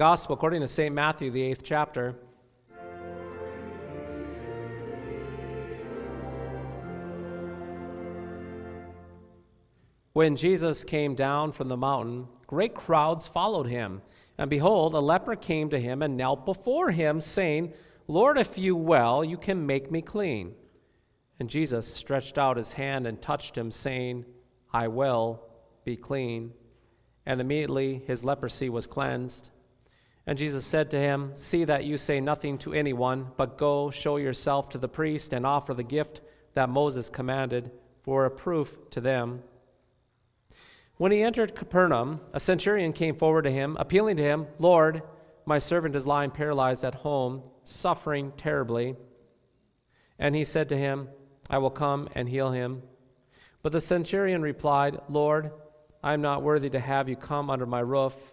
Gospel according to St. Matthew, the eighth chapter. When Jesus came down from the mountain, great crowds followed him. And behold, a leper came to him and knelt before him, saying, Lord, if you will, you can make me clean. And Jesus stretched out his hand and touched him, saying, I will be clean. And immediately his leprosy was cleansed. And Jesus said to him, See that you say nothing to anyone, but go show yourself to the priest and offer the gift that Moses commanded for a proof to them. When he entered Capernaum, a centurion came forward to him, appealing to him, Lord, my servant is lying paralyzed at home, suffering terribly. And he said to him, I will come and heal him. But the centurion replied, Lord, I am not worthy to have you come under my roof,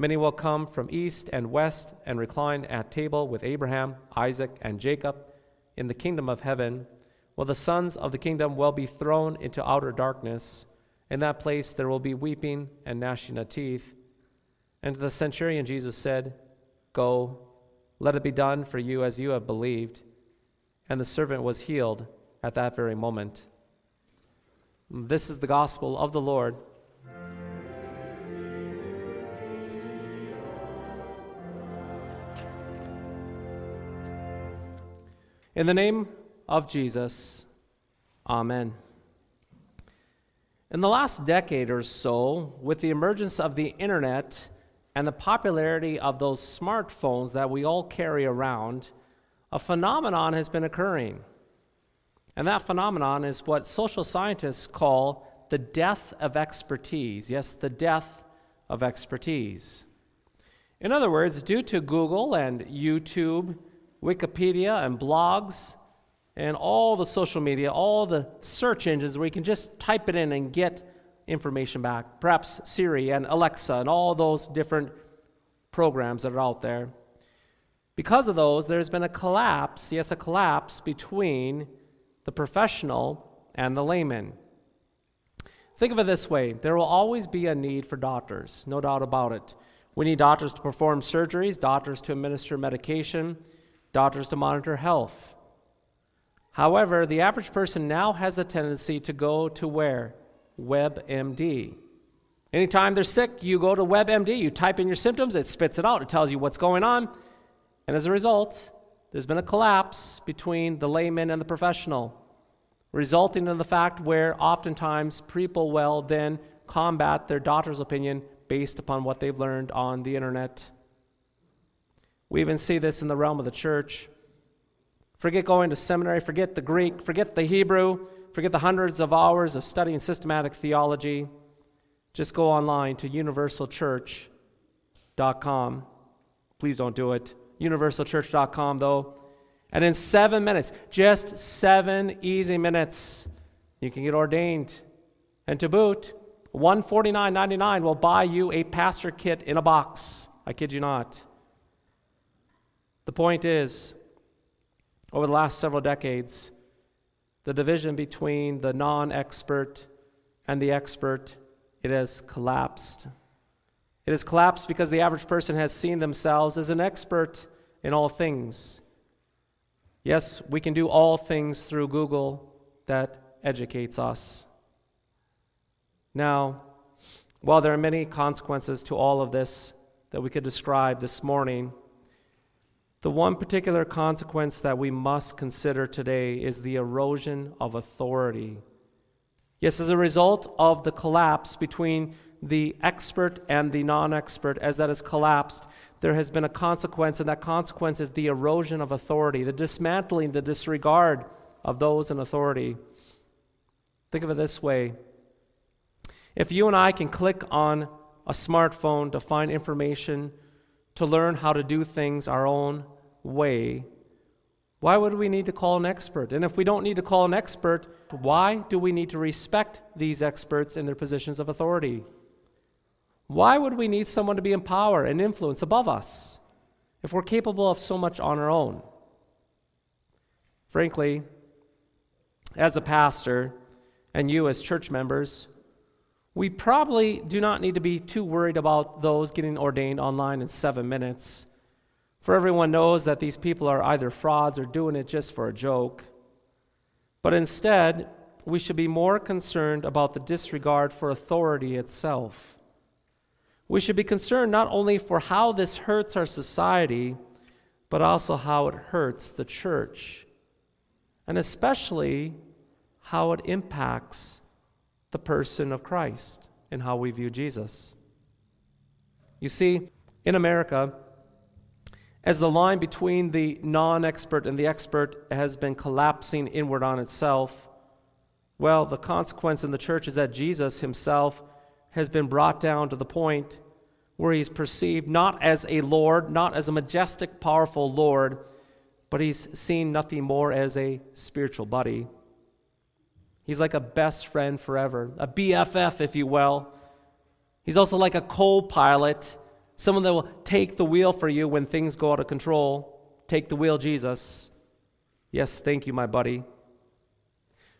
many will come from east and west and recline at table with Abraham, Isaac, and Jacob in the kingdom of heaven, while the sons of the kingdom will be thrown into outer darkness. In that place there will be weeping and gnashing of teeth. And to the centurion Jesus said, Go, let it be done for you as you have believed. And the servant was healed at that very moment. This is the gospel of the Lord. In the name of Jesus, Amen. In the last decade or so, with the emergence of the internet and the popularity of those smartphones that we all carry around, a phenomenon has been occurring. And that phenomenon is what social scientists call the death of expertise. Yes, the death of expertise. In other words, due to Google and YouTube, Wikipedia and blogs, and all the social media, all the search engines where you can just type it in and get information back, perhaps Siri and Alexa and all those different programs that are out there. Because of those, there's been a collapse, yes, a collapse between the professional and the layman. Think of it this way there will always be a need for doctors, no doubt about it. We need doctors to perform surgeries, doctors to administer medication, doctors to monitor health. However, the average person now has a tendency to go to where? WebMD. Anytime they're sick, you go to WebMD, you type in your symptoms, it spits it out, it tells you what's going on. And as a result, there's been a collapse between the layman and the professional, resulting in the fact where oftentimes people will then combat their doctor's opinion based upon what they've learned on the internet. We even see this in the realm of the church. Forget going to seminary, forget the Greek, forget the Hebrew, forget the hundreds of hours of studying systematic theology. Just go online to universalchurch.com. Please don't do it universalchurch.com, though. And in seven minutes, just seven easy minutes, you can get ordained. And to boot, $149.99 will buy you a pastor kit in a box. I kid you not. The point is, over the last several decades, the division between the non expert and the expert it has collapsed it has collapsed because the average person has seen themselves as an expert in all things. Yes, we can do all things through Google that educates us. Now, while there are many consequences to all of this that we could describe this morning, The one particular consequence that we must consider today is the erosion of authority. Yes, as a result of the collapse between the expert and the non expert, as that has collapsed, there has been a consequence, and that consequence is the erosion of authority, the dismantling, the disregard of those in authority. Think of it this way if you and I can click on a smartphone to find information, to learn how to do things our own way, why would we need to call an expert? And if we don't need to call an expert, why do we need to respect these experts in their positions of authority? Why would we need someone to be in power and influence above us if we're capable of so much on our own? Frankly, as a pastor and you as church members, we probably do not need to be too worried about those getting ordained online in seven minutes. For everyone knows that these people are either frauds or doing it just for a joke. But instead, we should be more concerned about the disregard for authority itself. We should be concerned not only for how this hurts our society, but also how it hurts the church, and especially how it impacts the person of Christ and how we view Jesus. You see, in America, as the line between the non expert and the expert has been collapsing inward on itself, well, the consequence in the church is that Jesus himself has been brought down to the point where he's perceived not as a Lord, not as a majestic, powerful Lord, but he's seen nothing more as a spiritual buddy. He's like a best friend forever, a BFF, if you will. He's also like a co pilot, someone that will take the wheel for you when things go out of control. Take the wheel, Jesus. Yes, thank you, my buddy.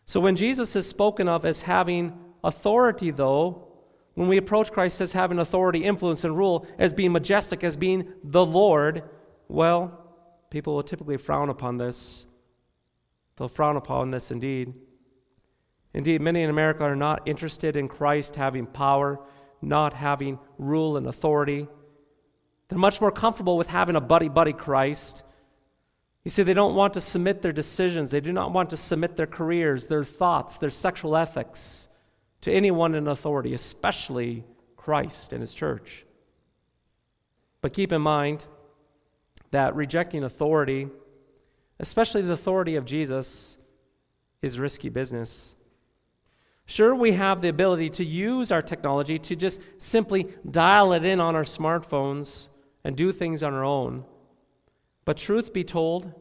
So when Jesus is spoken of as having authority, though, when we approach Christ as having authority, influence, and rule, as being majestic, as being the Lord, well, people will typically frown upon this. They'll frown upon this indeed. Indeed, many in America are not interested in Christ having power, not having rule and authority. They're much more comfortable with having a buddy buddy Christ. You see, they don't want to submit their decisions, they do not want to submit their careers, their thoughts, their sexual ethics to anyone in authority, especially Christ and his church. But keep in mind that rejecting authority, especially the authority of Jesus, is risky business. Sure, we have the ability to use our technology to just simply dial it in on our smartphones and do things on our own. But truth be told,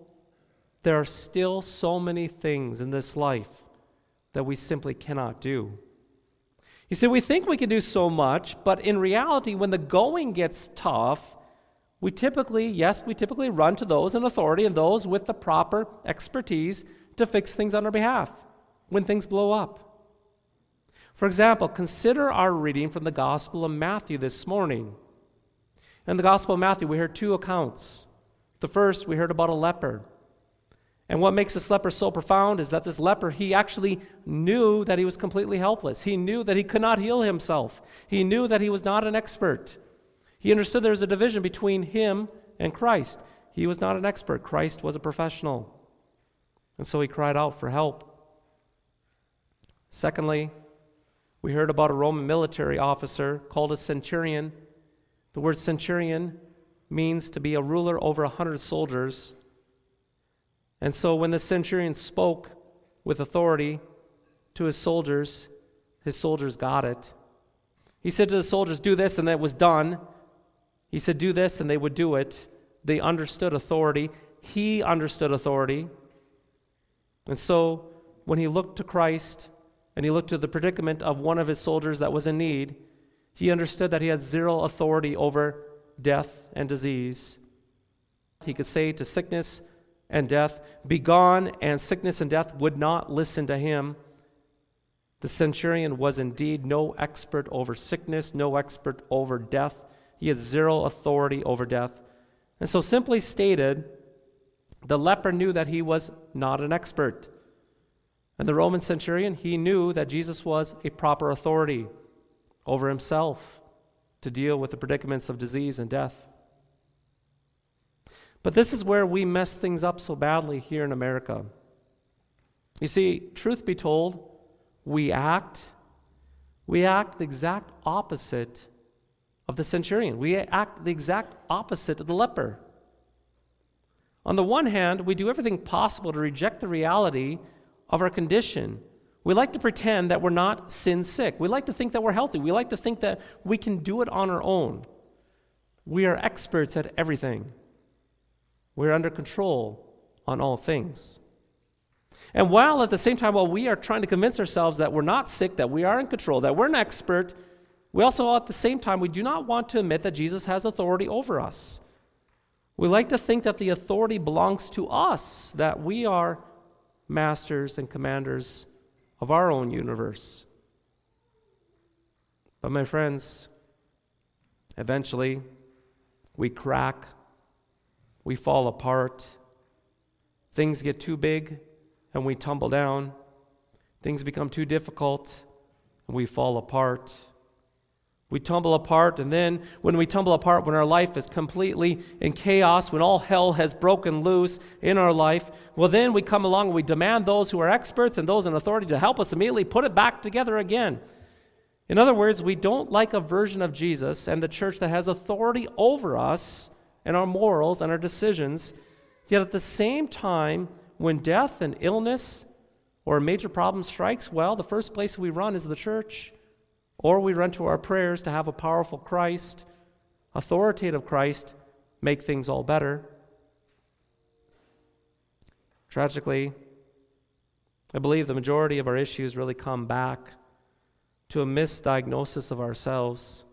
there are still so many things in this life that we simply cannot do. You see, we think we can do so much, but in reality, when the going gets tough, we typically, yes, we typically run to those in authority and those with the proper expertise to fix things on our behalf when things blow up. For example, consider our reading from the Gospel of Matthew this morning. In the Gospel of Matthew, we heard two accounts. The first, we heard about a leper and what makes this leper so profound is that this leper, he actually knew that he was completely helpless. He knew that he could not heal himself. He knew that he was not an expert. He understood there was a division between him and Christ. He was not an expert, Christ was a professional. And so he cried out for help. Secondly, we heard about a Roman military officer called a centurion. The word centurion means to be a ruler over a hundred soldiers. And so when the centurion spoke with authority to his soldiers, his soldiers got it. He said to the soldiers, Do this, and it was done. He said, Do this, and they would do it. They understood authority. He understood authority. And so when he looked to Christ and he looked to the predicament of one of his soldiers that was in need, he understood that he had zero authority over death and disease. He could say to sickness and death, Begone, and sickness and death would not listen to him. The centurion was indeed no expert over sickness, no expert over death. He had zero authority over death. And so, simply stated, the leper knew that he was not an expert. And the Roman centurion, he knew that Jesus was a proper authority over himself to deal with the predicaments of disease and death. But this is where we mess things up so badly here in America. You see, truth be told, we act we act the exact opposite of the centurion. We act the exact opposite of the leper. On the one hand, we do everything possible to reject the reality of our condition. We like to pretend that we're not sin sick. We like to think that we're healthy. We like to think that we can do it on our own. We are experts at everything. We're under control on all things. And while at the same time, while we are trying to convince ourselves that we're not sick, that we are in control, that we're an expert, we also, at the same time, we do not want to admit that Jesus has authority over us. We like to think that the authority belongs to us, that we are masters and commanders of our own universe. But, my friends, eventually we crack, we fall apart, things get too big, and we tumble down. Things become too difficult and we fall apart. We tumble apart, and then when we tumble apart, when our life is completely in chaos, when all hell has broken loose in our life, well, then we come along and we demand those who are experts and those in authority to help us immediately put it back together again. In other words, we don't like a version of Jesus and the church that has authority over us and our morals and our decisions, yet at the same time, when death and illness or a major problem strikes, well, the first place we run is the church. Or we run to our prayers to have a powerful Christ, authoritative Christ, make things all better. Tragically, I believe the majority of our issues really come back to a misdiagnosis of ourselves.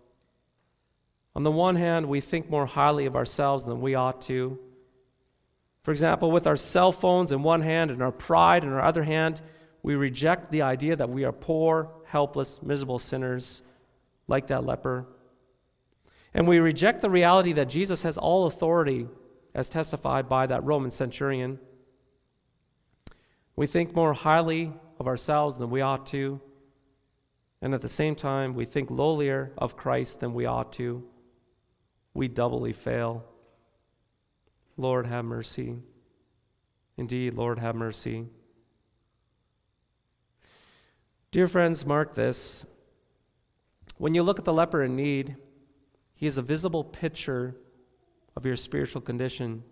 On the one hand, we think more highly of ourselves than we ought to. For example, with our cell phones in one hand and our pride in our other hand, we reject the idea that we are poor, helpless, miserable sinners like that leper. And we reject the reality that Jesus has all authority, as testified by that Roman centurion. We think more highly of ourselves than we ought to, and at the same time, we think lowlier of Christ than we ought to. We doubly fail. Lord, have mercy. Indeed, Lord, have mercy. Dear friends, mark this. When you look at the leper in need, he is a visible picture of your spiritual condition.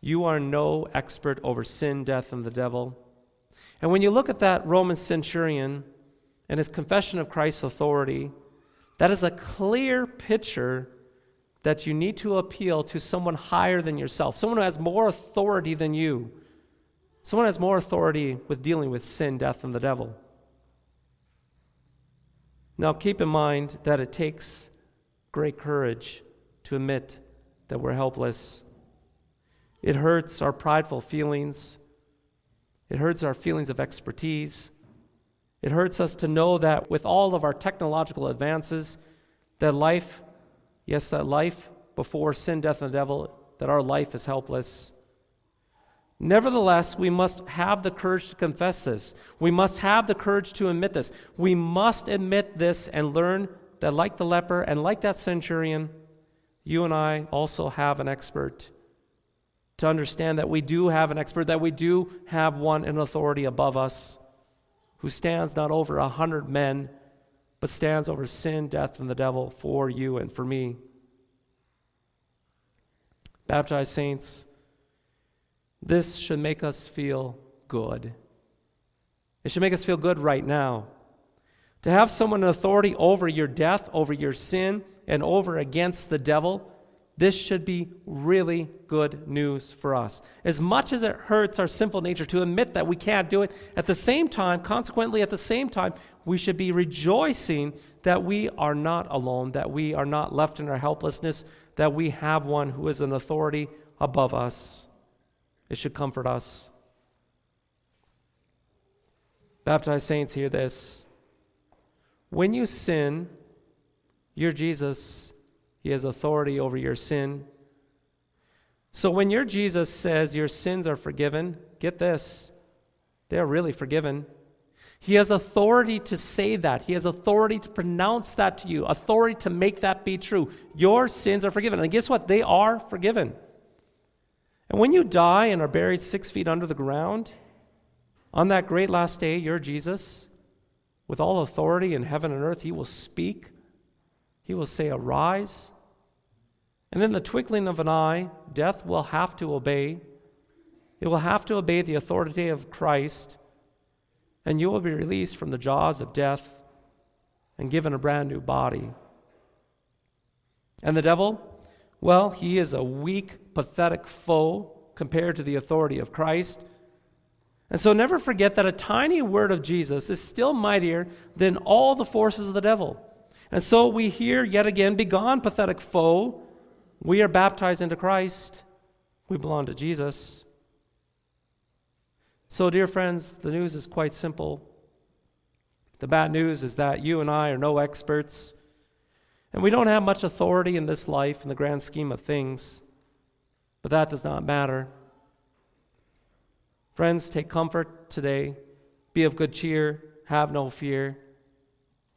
You are no expert over sin, death, and the devil. And when you look at that Roman centurion and his confession of Christ's authority, that is a clear picture that you need to appeal to someone higher than yourself, someone who has more authority than you, someone who has more authority with dealing with sin, death, and the devil. Now, keep in mind that it takes great courage to admit that we're helpless. It hurts our prideful feelings. It hurts our feelings of expertise. It hurts us to know that with all of our technological advances, that life Yes, that life before sin, death, and the devil, that our life is helpless. Nevertheless, we must have the courage to confess this. We must have the courage to admit this. We must admit this and learn that, like the leper and like that centurion, you and I also have an expert. To understand that we do have an expert, that we do have one in authority above us who stands not over a hundred men, but stands over sin, death, and the devil for you and for me. Baptized saints, this should make us feel good. It should make us feel good right now. To have someone in authority over your death, over your sin, and over against the devil, this should be really good news for us. As much as it hurts our sinful nature to admit that we can't do it, at the same time, consequently, at the same time, we should be rejoicing that we are not alone, that we are not left in our helplessness, that we have one who is an authority above us. It should comfort us. Baptized saints, hear this. When you sin, your Jesus he has authority over your sin. So when your Jesus says your sins are forgiven, get this, they are really forgiven. He has authority to say that. He has authority to pronounce that to you, authority to make that be true. Your sins are forgiven. And guess what? They are forgiven. And when you die and are buried six feet under the ground, on that great last day, your Jesus, with all authority in heaven and earth, he will speak. He will say, Arise. And in the twinkling of an eye, death will have to obey. It will have to obey the authority of Christ, and you will be released from the jaws of death and given a brand new body. And the devil, well, he is a weak, pathetic foe compared to the authority of Christ. And so never forget that a tiny word of Jesus is still mightier than all the forces of the devil. And so we hear yet again, Begone, pathetic foe. We are baptized into Christ. We belong to Jesus. So, dear friends, the news is quite simple. The bad news is that you and I are no experts, and we don't have much authority in this life in the grand scheme of things. But that does not matter. Friends, take comfort today. Be of good cheer. Have no fear.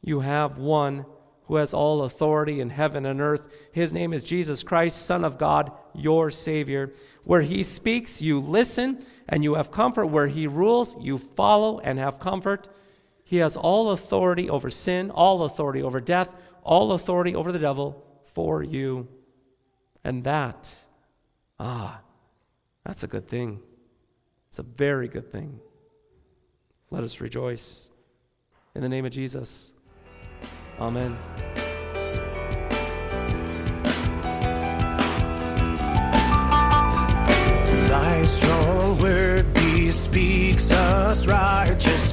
You have one who has all authority in heaven and earth. His name is Jesus Christ, Son of God, your Savior. Where He speaks, you listen and you have comfort. Where He rules, you follow and have comfort. He has all authority over sin, all authority over death, all authority over the devil for you. And that, ah, that's a good thing. It's a very good thing. Let us rejoice. In the name of Jesus. Amen. Thy strong word bespeaks us righteous,